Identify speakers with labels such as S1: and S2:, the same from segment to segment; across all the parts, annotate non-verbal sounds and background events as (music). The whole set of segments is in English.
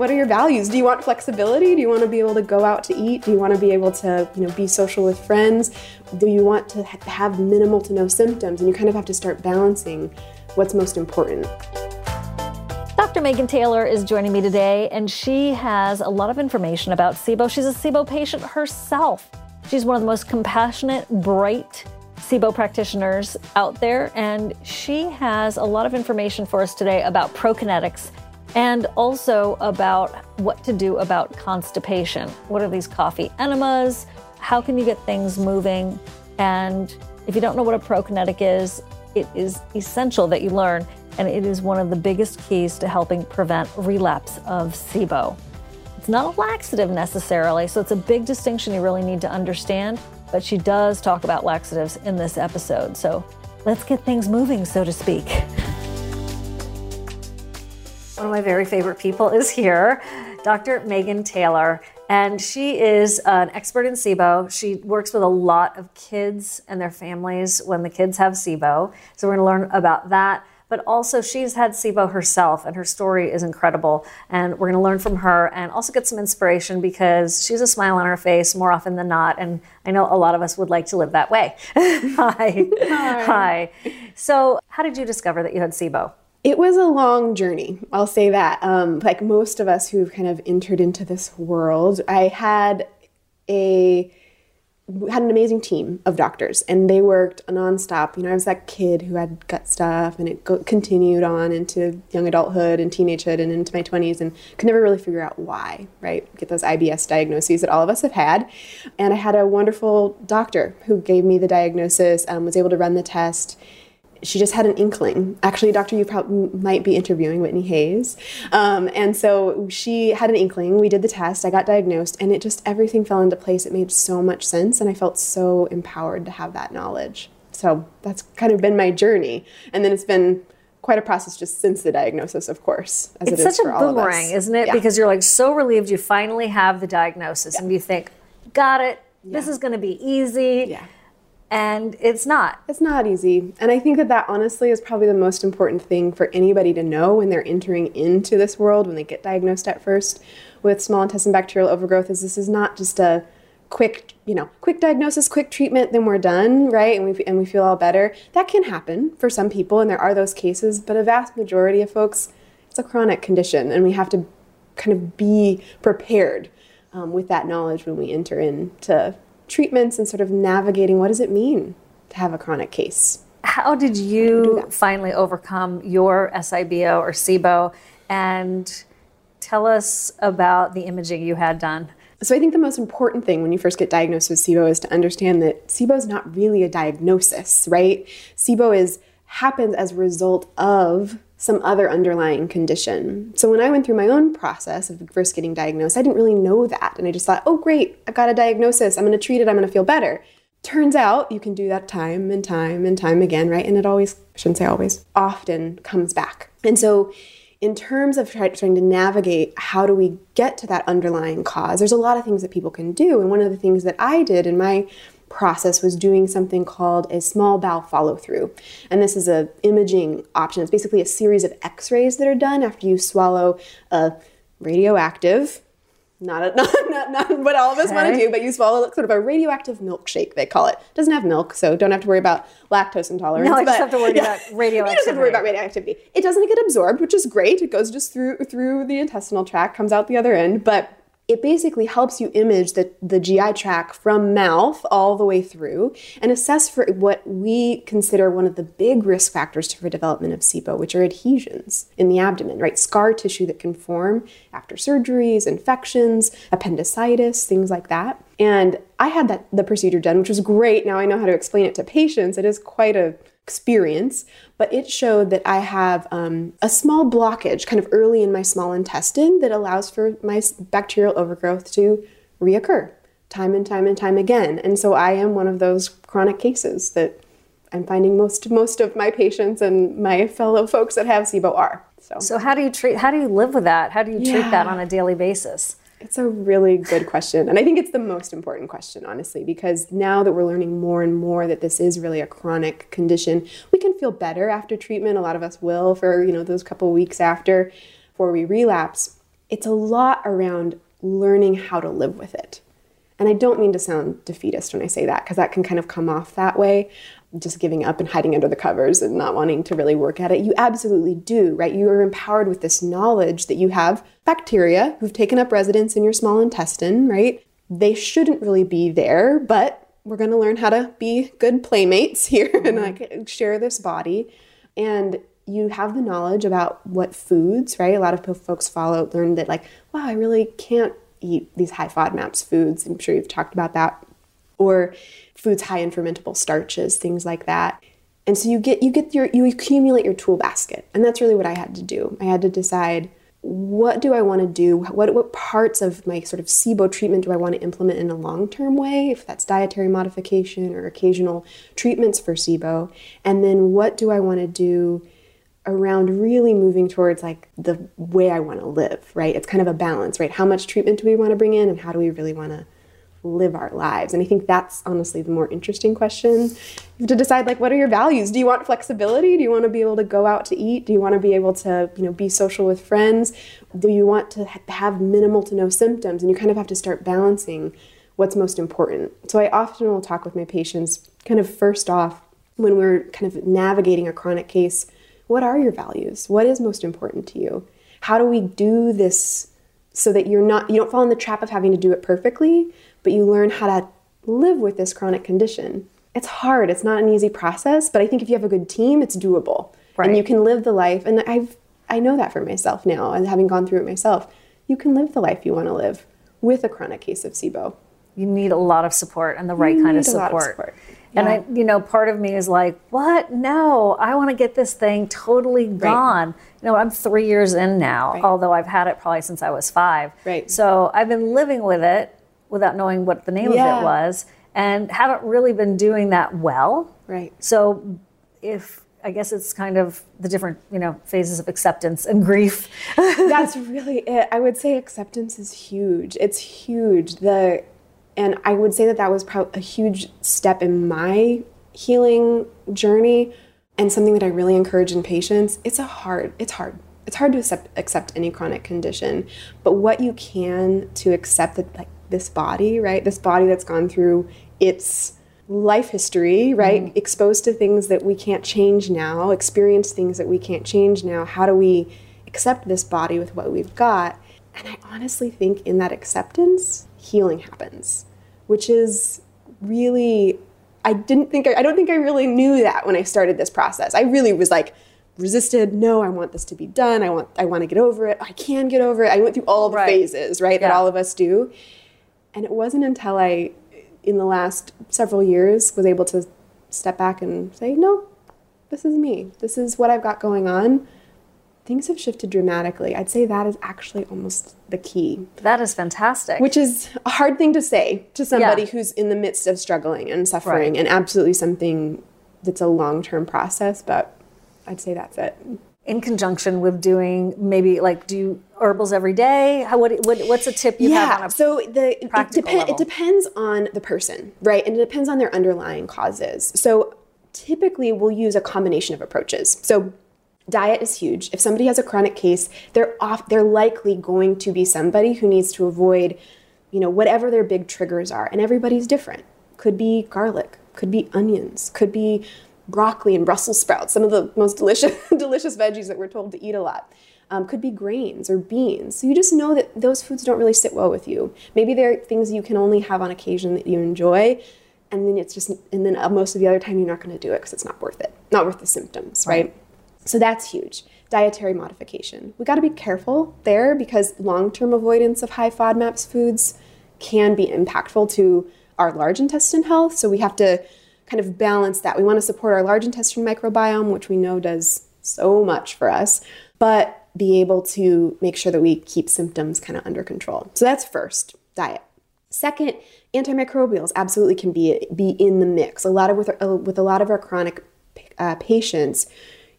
S1: what are your values? Do you want flexibility? Do you want to be able to go out to eat? Do you want to be able to, you know, be social with friends? Do you want to have minimal to no symptoms? And you kind of have to start balancing what's most important.
S2: Dr. Megan Taylor is joining me today, and she has a lot of information about SIBO. She's a SIBO patient herself. She's one of the most compassionate, bright SIBO practitioners out there, and she has a lot of information for us today about prokinetics and also about what to do about constipation. What are these coffee enemas? How can you get things moving? And if you don't know what a prokinetic is, it is essential that you learn, and it is one of the biggest keys to helping prevent relapse of SIBO. It's not a laxative necessarily, so it's a big distinction you really need to understand, but she does talk about laxatives in this episode. So let's get things moving, so to speak. (laughs) One of my very favorite people is here, Dr. Megan Taylor. And she is an expert in SIBO. She works with a lot of kids and their families when the kids have SIBO. So we're going to learn about that. But also, she's had SIBO herself, and her story is incredible. And we're going to learn from her and also get some inspiration because she's a smile on her face more often than not. And I know a lot of us would like to live that way. (laughs) Hi. Hi. Hi. So, how did you discover that you had SIBO?
S1: It was a long journey, I'll say that. Um, like most of us who've kind of entered into this world, I had a had an amazing team of doctors, and they worked nonstop. You know, I was that kid who had gut stuff, and it go, continued on into young adulthood and teenagehood and into my twenties, and could never really figure out why. Right, get those IBS diagnoses that all of us have had, and I had a wonderful doctor who gave me the diagnosis, um, was able to run the test she just had an inkling. Actually, doctor, you probably might be interviewing Whitney Hayes. Um, and so she had an inkling. We did the test. I got diagnosed, and it just everything fell into place. It made so much sense, and I felt so empowered to have that knowledge. So that's kind of been my journey. And then it's been quite a process just since the diagnosis, of course,
S2: as it's it is such a boomerang, isn't it? Yeah. Because you're like so relieved you finally have the diagnosis, yeah. and you think, got it. Yeah. This is going to be easy.
S1: Yeah
S2: and it's not.
S1: It's not easy. And I think that that honestly is probably the most important thing for anybody to know when they're entering into this world, when they get diagnosed at first with small intestine bacterial overgrowth, is this is not just a quick, you know, quick diagnosis, quick treatment, then we're done, right? And we and we feel all better. That can happen for some people, and there are those cases, but a vast majority of folks, it's a chronic condition, and we have to kind of be prepared um, with that knowledge when we enter into treatments and sort of navigating what does it mean to have a chronic case.
S2: How did you finally overcome your SIBO or SIBO and tell us about the imaging you had done?
S1: So I think the most important thing when you first get diagnosed with SIBO is to understand that SIBO is not really a diagnosis, right? SIBO is happens as a result of some other underlying condition. So when I went through my own process of first getting diagnosed, I didn't really know that. And I just thought, oh, great, I've got a diagnosis. I'm going to treat it. I'm going to feel better. Turns out you can do that time and time and time again, right? And it always, I shouldn't say always, often comes back. And so, in terms of try, trying to navigate how do we get to that underlying cause, there's a lot of things that people can do. And one of the things that I did in my process was doing something called a small bowel follow through. And this is a imaging option. It's basically a series of x-rays that are done after you swallow a radioactive not, a, (laughs) not, not, not what all of us okay. want to do, but you swallow sort of a radioactive milkshake, they call it. it. Doesn't have milk, so don't have to worry about lactose intolerance.
S2: No, I just have to worry (laughs) yeah. about radioactivity. (laughs) you
S1: just have to worry about radioactivity. It doesn't get absorbed, which is great. It goes just through through the intestinal tract, comes out the other end, but it basically helps you image the, the GI tract from mouth all the way through and assess for what we consider one of the big risk factors for development of SIBO, which are adhesions in the abdomen, right? Scar tissue that can form after surgeries, infections, appendicitis, things like that. And I had that the procedure done, which was great. Now I know how to explain it to patients. It is quite a experience, but it showed that I have um, a small blockage kind of early in my small intestine that allows for my bacterial overgrowth to reoccur time and time and time again. And so I am one of those chronic cases that I'm finding most most of my patients and my fellow folks that have SIBO are.
S2: So, so how do you treat? How do you live with that? How do you treat that on a daily basis?
S1: It's a really good question. And I think it's the most important question, honestly, because now that we're learning more and more that this is really a chronic condition, we can feel better after treatment. A lot of us will for, you know, those couple weeks after before we relapse. it's a lot around learning how to live with it. And I don't mean to sound defeatist when I say that, because that can kind of come off that way, just giving up and hiding under the covers and not wanting to really work at it. You absolutely do, right? You are empowered with this knowledge that you have bacteria who've taken up residence in your small intestine, right? They shouldn't really be there, but we're going to learn how to be good playmates (laughs) here mm-hmm. and like share this body. And you have the knowledge about what foods, right? A lot of folks follow, learn that like, wow, I really can't eat these high FODMAPs foods. I'm sure you've talked about that. Or foods high in fermentable starches, things like that. And so you get you get your you accumulate your tool basket. And that's really what I had to do. I had to decide what do I want to do? What, what parts of my sort of SIBO treatment do I want to implement in a long term way, if that's dietary modification or occasional treatments for SIBO? And then what do I want to do around really moving towards like the way I want to live, right? It's kind of a balance, right? How much treatment do we want to bring in and how do we really want to live our lives? And I think that's honestly the more interesting question. You have to decide like what are your values? Do you want flexibility? Do you want to be able to go out to eat? Do you want to be able to, you know, be social with friends? Do you want to have minimal to no symptoms? And you kind of have to start balancing what's most important. So I often will talk with my patients kind of first off when we're kind of navigating a chronic case what are your values? What is most important to you? How do we do this so that you're not you don't fall in the trap of having to do it perfectly, but you learn how to live with this chronic condition? It's hard. It's not an easy process, but I think if you have a good team, it's doable. Right. And you can live the life and I've I know that for myself now and having gone through it myself. You can live the life you want to live with a chronic case of SIBO.
S2: You need a lot of support and the right you kind of support. of support. And I, you know, part of me is like, what? No, I want to get this thing totally gone. Right. You know, I'm three years in now, right. although I've had it probably since I was five.
S1: Right.
S2: So I've been living with it without knowing what the name yeah. of it was and haven't really been doing that well.
S1: Right.
S2: So if I guess it's kind of the different, you know, phases of acceptance and grief. (laughs)
S1: That's really it. I would say acceptance is huge. It's huge. The and I would say that that was a huge step in my healing journey and something that I really encourage in patients. It's a hard, it's hard. It's hard to accept, accept any chronic condition, but what you can to accept that like this body, right? This body that's gone through its life history, right? Mm. Exposed to things that we can't change now, experience things that we can't change now. How do we accept this body with what we've got? And I honestly think in that acceptance, healing happens which is really I didn't think I don't think I really knew that when I started this process. I really was like resisted, no, I want this to be done. I want I want to get over it. I can get over it. I went through all the right. phases, right, yeah. that all of us do. And it wasn't until I in the last several years was able to step back and say, "No, this is me. This is what I've got going on." things have shifted dramatically. I'd say that is actually almost the key.
S2: That is fantastic.
S1: Which is a hard thing to say to somebody yeah. who's in the midst of struggling and suffering, right. and absolutely something that's a long term process, but I'd say that's it.
S2: In conjunction with doing maybe like do herbals every day? How what, what what's a tip you
S1: yeah,
S2: have on a
S1: so the it, it depends on the person, right? And it depends on their underlying causes. So typically we'll use a combination of approaches. So diet is huge. If somebody has a chronic case, they're off they're likely going to be somebody who needs to avoid, you know, whatever their big triggers are. And everybody's different. Could be garlic, could be onions, could be broccoli and Brussels sprouts, some of the most delicious (laughs) delicious veggies that we're told to eat a lot. Um, could be grains or beans. So you just know that those foods don't really sit well with you. Maybe they're things you can only have on occasion that you enjoy, and then it's just, and then most of the other time you're not going to do it because it's not worth it, not worth the symptoms, right? right? So that's huge. Dietary modification. We got to be careful there because long term avoidance of high FODMAPs foods can be impactful to our large intestine health. So we have to kind of balance that. We want to support our large intestine microbiome, which we know does so much for us, but be able to make sure that we keep symptoms kind of under control. So that's first, diet. Second, antimicrobials absolutely can be be in the mix. A lot of with uh, with a lot of our chronic uh, patients,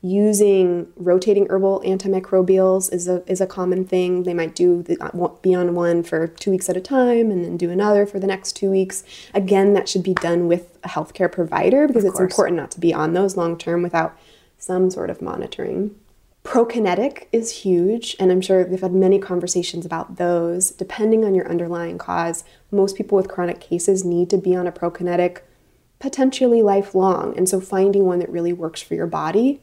S1: using rotating herbal antimicrobials is a, is a common thing. They might do the, uh, be on one for two weeks at a time and then do another for the next two weeks. Again, that should be done with a healthcare provider because it's important not to be on those long term without some sort of monitoring. Prokinetic is huge, and I'm sure they've had many conversations about those. Depending on your underlying cause, most people with chronic cases need to be on a prokinetic potentially lifelong. And so finding one that really works for your body,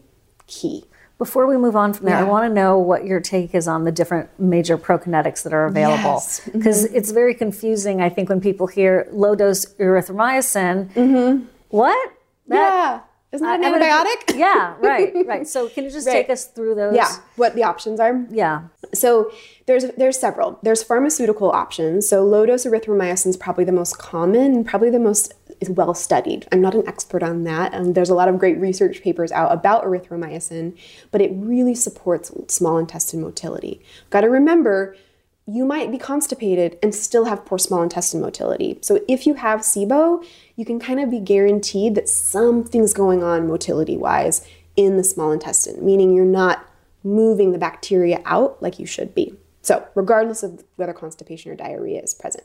S1: key.
S2: Before we move on from there,
S1: Yeah.
S2: I want to know what your take is on the different major prokinetics that are available.
S1: Yes. Mm-hmm.
S2: Because it's very confusing, I think, when people hear low dose erythromycin. Mm-hmm. What? That-
S1: yeah. Isn't that an
S2: I'm gonna-
S1: antibiotic? (laughs)
S2: yeah, right, right. So (laughs) can you just take us through those?
S1: Yeah, what the options are.
S2: Yeah.
S1: So there's there's several. There's pharmaceutical options. So low dose erythromycin is probably the most common probably the most is well studied. I'm not an expert on that. Um, there's a lot of great research papers out about erythromycin, but it really supports small intestine motility. Got to remember. You might be constipated and still have poor small intestine motility. So, if you have SIBO, you can kind of be guaranteed that something's going on motility wise in the small intestine, meaning you're not moving the bacteria out like you should be. So, regardless of whether constipation or diarrhea is present.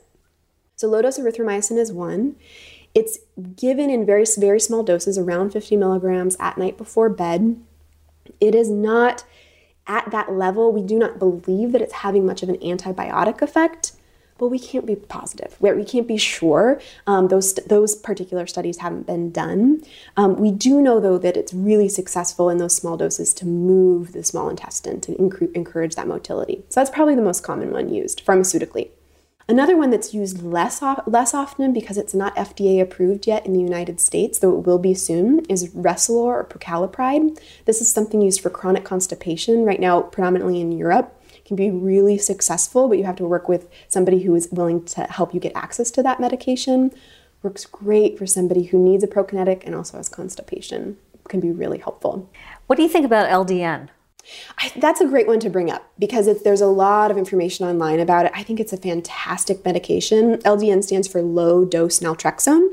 S1: So, low dose erythromycin is one. It's given in very, very small doses, around 50 milligrams at night before bed. It is not at that level. We do not believe that it's having much of an antibiotic effect, but we can't be positive. We can't be sure. Um, those those particular studies haven't been done. Um, we do know though that it's really successful in those small doses to move the small intestine to encourage that motility. So that's probably the most common one used pharmaceutically. Another one that's used less less often because it's not FDA approved yet in the United States, though it will be soon, is Resolor or Prucalopride. This is something used for chronic constipation right now, predominantly in Europe. It can be really successful, but you have to work with somebody who is willing to help you get access to that medication. Works great for somebody who needs a prokinetic and also has constipation. Can be really helpful.
S2: What do you think about LDN?
S1: I, that's a great one to bring up because there's a lot of information online about it. I think it's a fantastic medication. LDN stands for low dose naltrexone.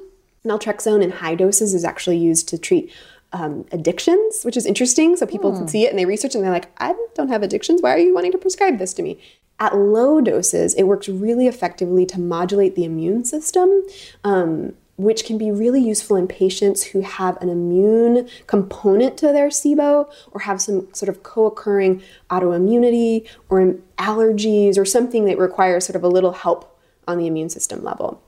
S1: Naltrexone in high doses is actually used to treat um, addictions, which is interesting. So people can see it and they research and they're like, I don't have addictions. Why are you wanting to prescribe this to me? At low doses, it works really effectively to modulate the immune system. Um, which can be really useful in patients who have an immune component to their SIBO or have some sort of co occurring autoimmunity or allergies or something that requires sort of a little help on the immune system level.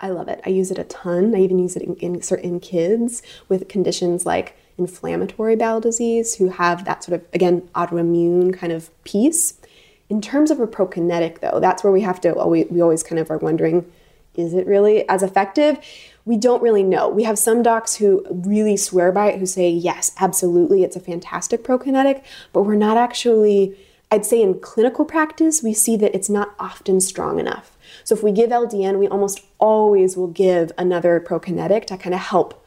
S1: I love it. I use it a ton. I even use it in, in certain kids with conditions like inflammatory bowel disease who have that sort of, again, autoimmune kind of piece. In terms of a prokinetic, though, that's where we have to, we always kind of are wondering is it really as effective? We don't really know. We have some docs who really swear by it, who say, yes, absolutely, it's a fantastic prokinetic, but we're not actually, I'd say in clinical practice, we see that it's not often strong enough. So if we give LDN, we almost always will give another prokinetic to kind of help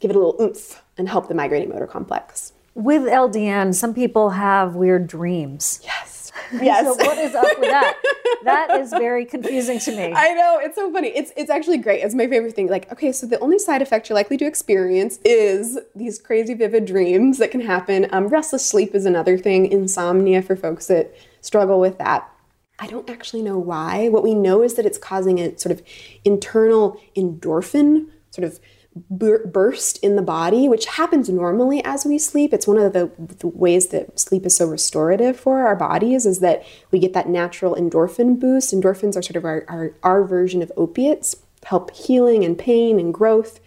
S1: give it a little oomph and help the migrating motor complex.
S2: With LDN, some people have weird dreams.
S1: Yes. (laughs) Yes.
S2: So what is up with that? (laughs) that is very confusing to me.
S1: I know it's so funny. It's it's actually great. It's my favorite thing. Like, okay, so the only side effect you're likely to experience is these crazy vivid dreams that can happen. Um, restless sleep is another thing. Insomnia for folks that struggle with that. I don't actually know why. What we know is that it's causing a sort of internal endorphin sort of bur- burst in the body, which happens normally as we sleep. It's one of the, the ways that sleep is so restorative for our bodies is that we get that natural endorphin boost. Endorphins are sort of our, our, our version of opiates, help healing and pain and growth.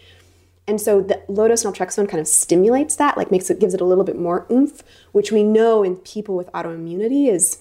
S1: And so the dose naltrexone kind of stimulates that, like makes it gives it a little bit more oomph, which we know in people with autoimmunity is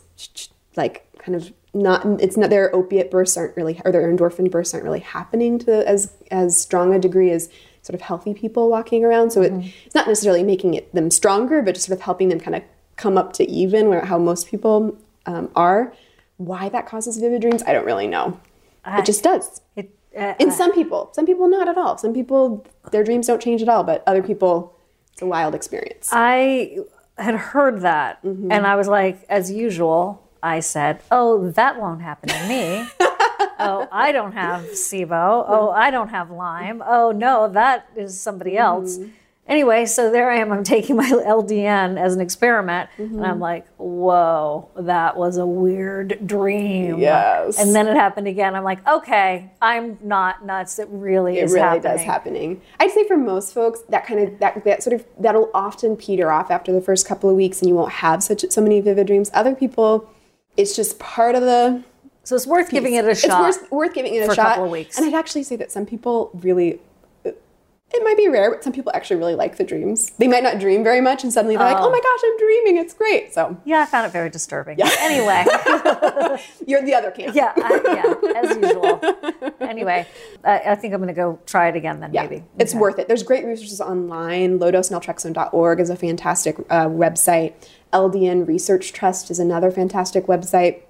S1: like kind of not it's not their opiate bursts aren't really or their endorphin bursts aren't really happening to as as strong a degree as sort of healthy people walking around. So it, it's not necessarily making it them stronger, but just sort of helping them kind of come up to even where how most people um, are. Why that causes vivid dreams, I don't really know. it just does.
S2: It, uh,
S1: In some people, some people not at all. Some people their dreams don't change at all, but other people it's a wild experience.
S2: I had heard that,
S1: Mm-hmm.
S2: and I was like, as usual, I said, "Oh, that won't happen to me." (laughs) oh, I don't have SIBO. Oh, I don't have Lyme. Oh no, that is somebody else.
S1: Mm-hmm.
S2: Anyway, so there I am. I'm taking my LDN as an experiment,
S1: Mm-hmm.
S2: and I'm like, "Whoa, that was a weird dream."
S1: Yes.
S2: And then it happened again. I'm like, "Okay, I'm not nuts. It really
S1: it
S2: is
S1: really
S2: happening."
S1: does happening. I'd say for most folks, that kind of that that sort of that'll often peter off after the first couple of weeks, and you won't have such so many vivid dreams. Other people, it's just part of the.
S2: So it's worth giving it a shot.
S1: It's worth, worth giving it
S2: for
S1: a
S2: a
S1: shot.
S2: couple of weeks.
S1: And I'd actually say that some people really. It might be rare, but some people actually really like the dreams. They might not dream very much, and suddenly they're like, "Oh my gosh, I'm dreaming! It's great!" So
S2: yeah, I found it very disturbing. Yeah. (laughs) Anyway, (laughs)
S1: you're the other camp.
S2: yeah, I, yeah, as usual. Anyway, I, I think I'm going to go try it again then.
S1: Yeah,
S2: maybe
S1: it's
S2: Okay.
S1: worth it. There's great resources online. Lowdosenaltrexone.org is a fantastic uh, website. LDN Research Trust is another fantastic website.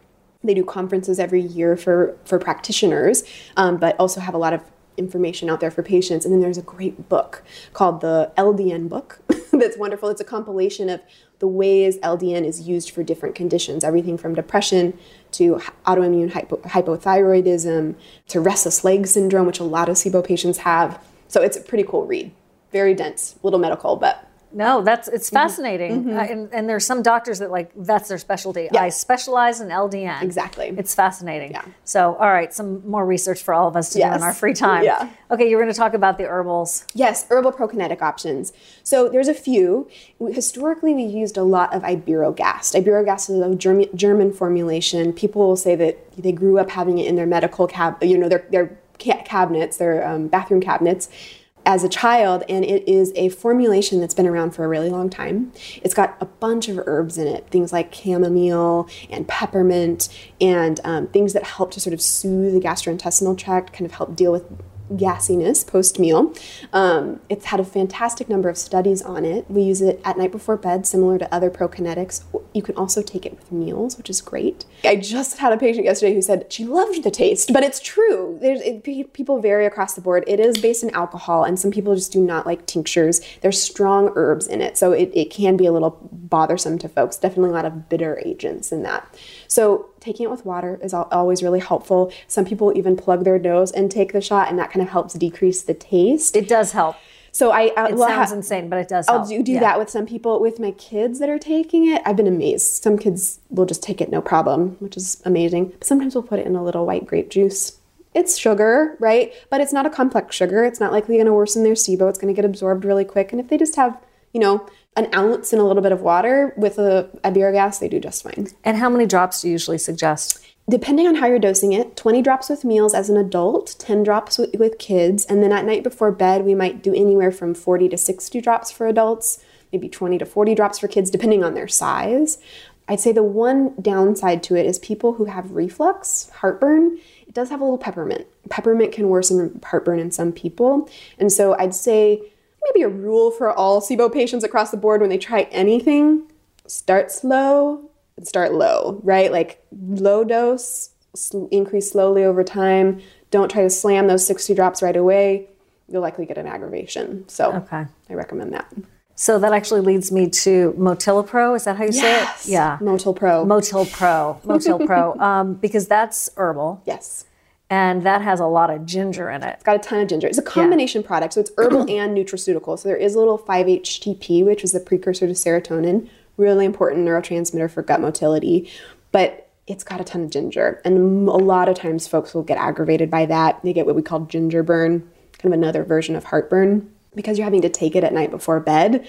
S1: They do conferences every year for for practitioners, um, but also have a lot of information out there for patients. And then there's a great book called the LDN book (laughs) that's wonderful. It's a compilation of the ways LDN is used for different conditions, everything from depression to autoimmune hypo- hypothyroidism to restless leg syndrome, which a lot of SIBO patients have. So it's a pretty cool read. Very dense, little medical, but
S2: No, that's it's
S1: Mm-hmm.
S2: fascinating, Uh, and, and there's some doctors that like that's their specialty. I specialize in LDN.
S1: Exactly.
S2: it's fascinating.
S1: Yeah.
S2: So, all right, some more research for all of us to do in our free time.
S1: Yeah.
S2: Okay, you're going to talk about the herbals.
S1: Yes, herbal prokinetic options. So there's a few. Historically, we used a lot of Iberogast. Iberogast is a German, German formulation. People will say that they grew up having it in their medical cab, you know, their their ca- cabinets, their um, bathroom cabinets. As a child, and it is a formulation that's been around for a really long time. It's got a bunch of herbs in it, things like chamomile and peppermint, and um, things that help to sort of soothe the gastrointestinal tract, kind of help deal with gassiness post meal. Um, it's had a fantastic number of studies on it. We use it at night before bed, similar to other prokinetics. You can also take it with meals, which is great. I just had a patient yesterday who said she loved the taste, but it's true. It, people vary across the board. It is based in alcohol, and some people just do not like tinctures. There's strong herbs in it, so it, it can be a little bothersome to folks. Definitely a lot of bitter agents in that. So taking it with water is always really helpful. Some people even plug their nose and take the shot, and that kind of helps decrease the taste.
S2: It does help.
S1: so I, I
S2: It
S1: will
S2: sounds
S1: ha-
S2: insane, but it does
S1: I'll
S2: help.
S1: do, do
S2: Yeah.
S1: that with some people. With my kids that are taking it, I've been amazed. Some kids will just take it no problem, which is amazing. But sometimes we'll put it in a little white grape juice. It's sugar, right? But it's not a complex sugar. It's not likely going to worsen their SIBO. It's going to get absorbed really quick. And if they just have, you know, an ounce and a little bit of water with a Iberogast, they do just fine.
S2: And how many drops do you usually suggest?
S1: Depending on how you're dosing it, 20 drops with meals as an adult, 10 drops with, with kids, and then at night before bed, we might do anywhere from 40 to 60 drops for adults, maybe 20 to 40 drops for kids, depending on their size. I'd say the one downside to it is people who have reflux, heartburn, it does have a little peppermint. Peppermint can worsen heartburn in some people. And so I'd say maybe a rule for all SIBO patients across the board when they try anything start slow and start low, right? Like low dose, sl- increase slowly over time. Don't try to slam those 60 drops right away. You'll likely get an aggravation. So
S2: Okay.
S1: I recommend that.
S2: So that actually leads me to Motilipro. Is that how you
S1: Yes.
S2: say it? Yeah.
S1: Motil Pro.
S2: Motil Pro. Motil Pro. (laughs) Um, because that's herbal
S1: yes.
S2: And that has a lot of ginger in it.
S1: It's got a ton of ginger. It's a combination product, so it's herbal (clears throat) and nutraceutical. So there is a little 5-HTP, which is the precursor to serotonin, really important neurotransmitter for gut motility. But it's got a ton of ginger, and a lot of times folks will get aggravated by that. They get what we call ginger burn, kind of another version of heartburn, because you're having to take it at night before bed.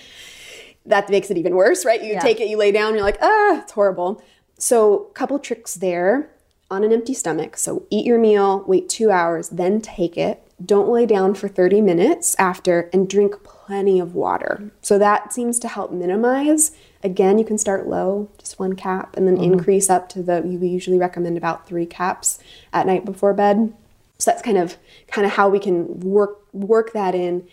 S1: That makes it even worse, right? You take it, you lay down, you're like, ah, it's horrible. So, couple tricks there on an empty stomach. So, eat your meal, wait two hours, then take it. Don't lay down for 30 minutes after, and drink plenty of water. So, that seems to help minimize. Again, you can start low, just one cap, and then mm-hmm. increase up to the, we usually recommend about three caps at night before bed. So that's kind of kind of how we can work work that in.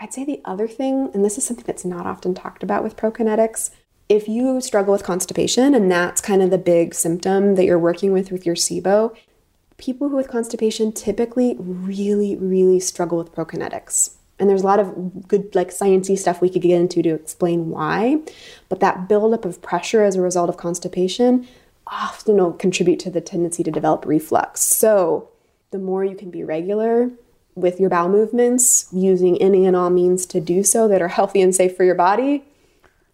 S1: I'd say the other thing, and this is something that's not often talked about with prokinetics, if you struggle with constipation and that's kind of the big symptom that you're working with with your SIBO, people who with constipation typically really, really struggle with prokinetics. And there's a lot of good, like, sciencey stuff we could get into to explain why. But that buildup of pressure as a result of constipation often will contribute to the tendency to develop reflux. So, the more you can be regular, with your bowel movements, using any and all means to do so that are healthy and safe for your body,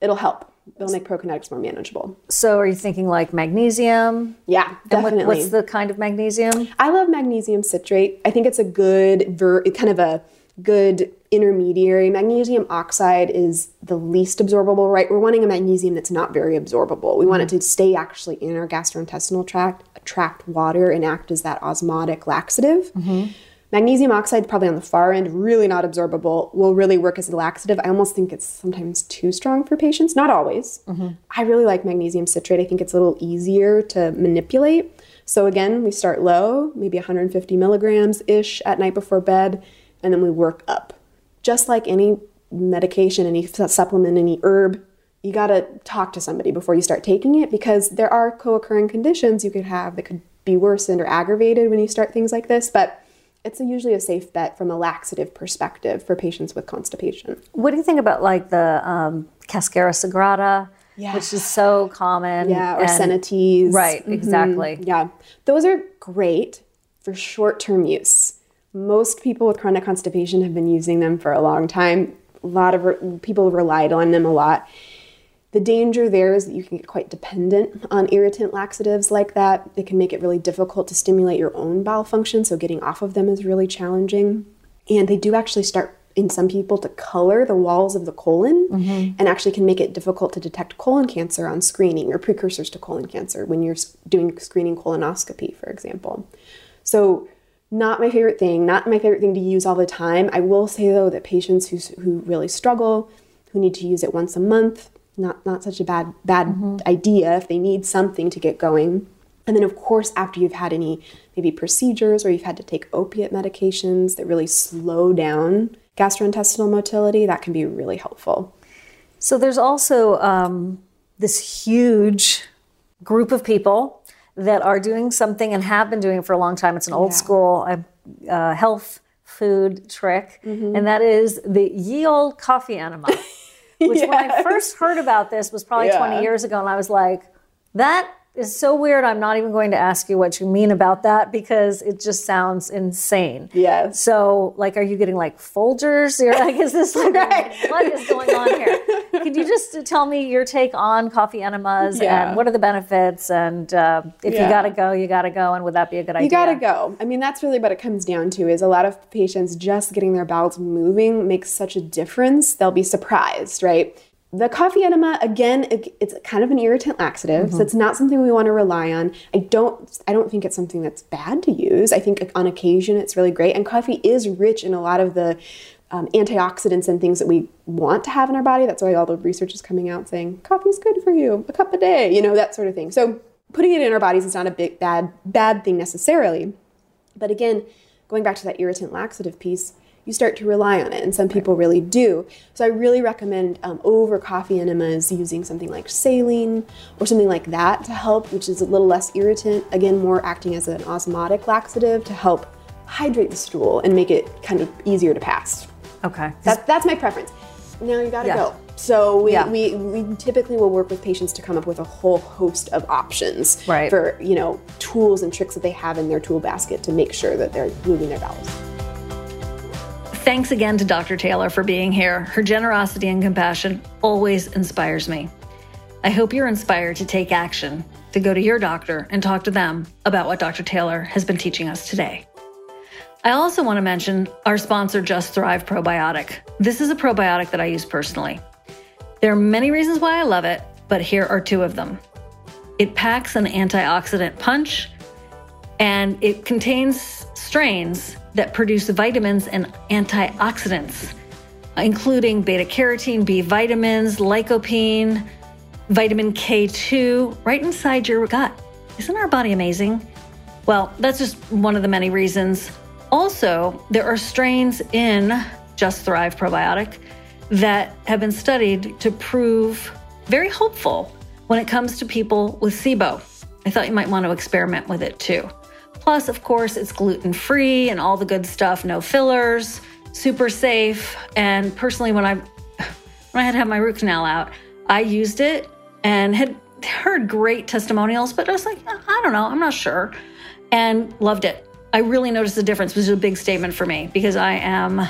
S1: it'll help. It'll make prokinetics more manageable.
S2: So, are you thinking like magnesium?
S1: Yeah,
S2: And what-
S1: definitely.
S2: what's the kind of magnesium?
S1: I love magnesium citrate. I think it's a good, ver- kind of a good intermediary. Magnesium oxide is the least absorbable, right? We're wanting a magnesium that's not very absorbable. We want it to stay actually in our gastrointestinal tract, attract water, and act as that osmotic laxative. Mm-hmm. Magnesium oxide, probably on the far end, really not absorbable, will really work as a laxative. I almost think it's sometimes too strong for patients, not always. Mm-hmm. I really like magnesium citrate. I think it's a little easier to manipulate. So, again, we start low, maybe 150 milligrams ish at night before bed, and then we work up. Just like any medication, any supplement, any herb, you got to talk to somebody before you start taking it because there are co occurring conditions you could have that could be worsened or aggravated when you start things like this. But it's usually a safe bet from a laxative perspective for patients with constipation.
S2: What do you think about like the um, Cascara sagrada, which is so common?
S1: Yeah, or
S2: and-. Right, exactly.
S1: Yeah, those are great for short term use. Most people with chronic constipation have been using them for a long time. A lot of re- people relied on them a lot. The danger there is that you can get quite dependent on irritant laxatives like that. It can make it really difficult to stimulate your own bowel function, so getting off of them is really challenging. And they do actually start in some people to color the walls of the colon mm-hmm. and actually can make it difficult to detect colon cancer on screening or precursors to colon cancer when you're doing screening colonoscopy, for example. So, not my favorite thing, not my favorite thing to use all the time. I will say though that patients who, who really struggle, who need to use it once a month, not not such a bad bad idea if they need something to get going. And then of course after you've had any maybe procedures or you've had to take opiate medications that really slow down gastrointestinal motility, that can be really helpful.
S2: So there's also um, this huge group of people that are doing something and have been doing it for a long time. It's an old
S1: Yeah.
S2: school uh, uh, health food trick, and that is the ye old coffee enema. (laughs) Which when I (laughs) first heard about this was probably
S1: Yeah.
S2: 20 years ago, and I was like, that is so weird. I'm not even going to ask you what you mean about that because it just sounds insane.
S1: Yeah.
S2: So, like, are you getting like Folgers? You're like, is this (laughs) like, what is going on here? Could you just tell me your take on coffee enemas
S1: Yeah.
S2: and what are the benefits? And uh, if
S1: Yeah.
S2: you gotta go, you gotta go. And would that be a good idea?
S1: You gotta go. I mean, that's really what it comes down to is a lot of patients just getting their bowels moving makes such a difference. They'll be surprised, right? The coffee enema, again, it, it's kind of an irritant laxative, so it's not something we want to rely on. I don't, I don't think it's something that's bad to use. I think on occasion it's really great, and coffee is rich in a lot of the um, antioxidants and things that we want to have in our body. That's why all the research is coming out saying coffee's good for you, a cup a day, you know, that sort of thing. So putting it in our bodies is not a big bad bad thing necessarily. But again, going back to that irritant laxative piece, you start to rely on it, and some people really do. So I really recommend um, over coffee enemas using something like saline or something like that to help, which is a little less irritant. Again, more acting as an osmotic laxative to help hydrate the stool and make it kind of easier to pass.
S2: Okay.
S1: That, that's my preference. Now you gotta
S2: Yeah.
S1: go. So we,
S2: Yeah.
S1: we, we typically will work with patients to come up with a whole host of options
S2: Right.
S1: for you know tools and tricks that they have in their tool basket to make sure that they're moving their bowels.
S2: Thanks again to Dr. Taylor for being here. Her generosity and compassion always inspires me. I hope you're inspired to take action, to go to your doctor and talk to them about what Dr. Taylor has been teaching us today. I also want to mention our sponsor, Just Thrive Probiotic. This is a probiotic that I use personally. There are many reasons why I love it, but here are two of them. It packs an antioxidant punch and it contains strains that produce vitamins and antioxidants, including beta carotene, B vitamins, lycopene, vitamin K2, right inside your gut. Isn't our body amazing? Well, that's just one of the many reasons. Also, there are strains in Just Thrive probiotic that have been studied to prove very hopeful when it comes to people with SIBO. I thought you might want to experiment with it too. Plus, of course, it's gluten free and all the good stuff, no fillers, super safe. And personally, when I when I had to have my root canal out, I used it and had heard great testimonials, but I was like, uh, I don't know, I'm not sure, and loved it. I really noticed the difference, which is a big statement for me because I am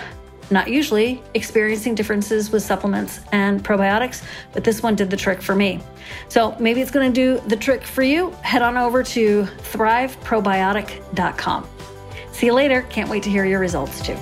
S2: not usually experiencing differences with supplements and probiotics, but this one did the trick for me. So maybe it's going to do the trick for you. Head on over to thriveprobiotic.com. See you later. Can't wait to hear your results too.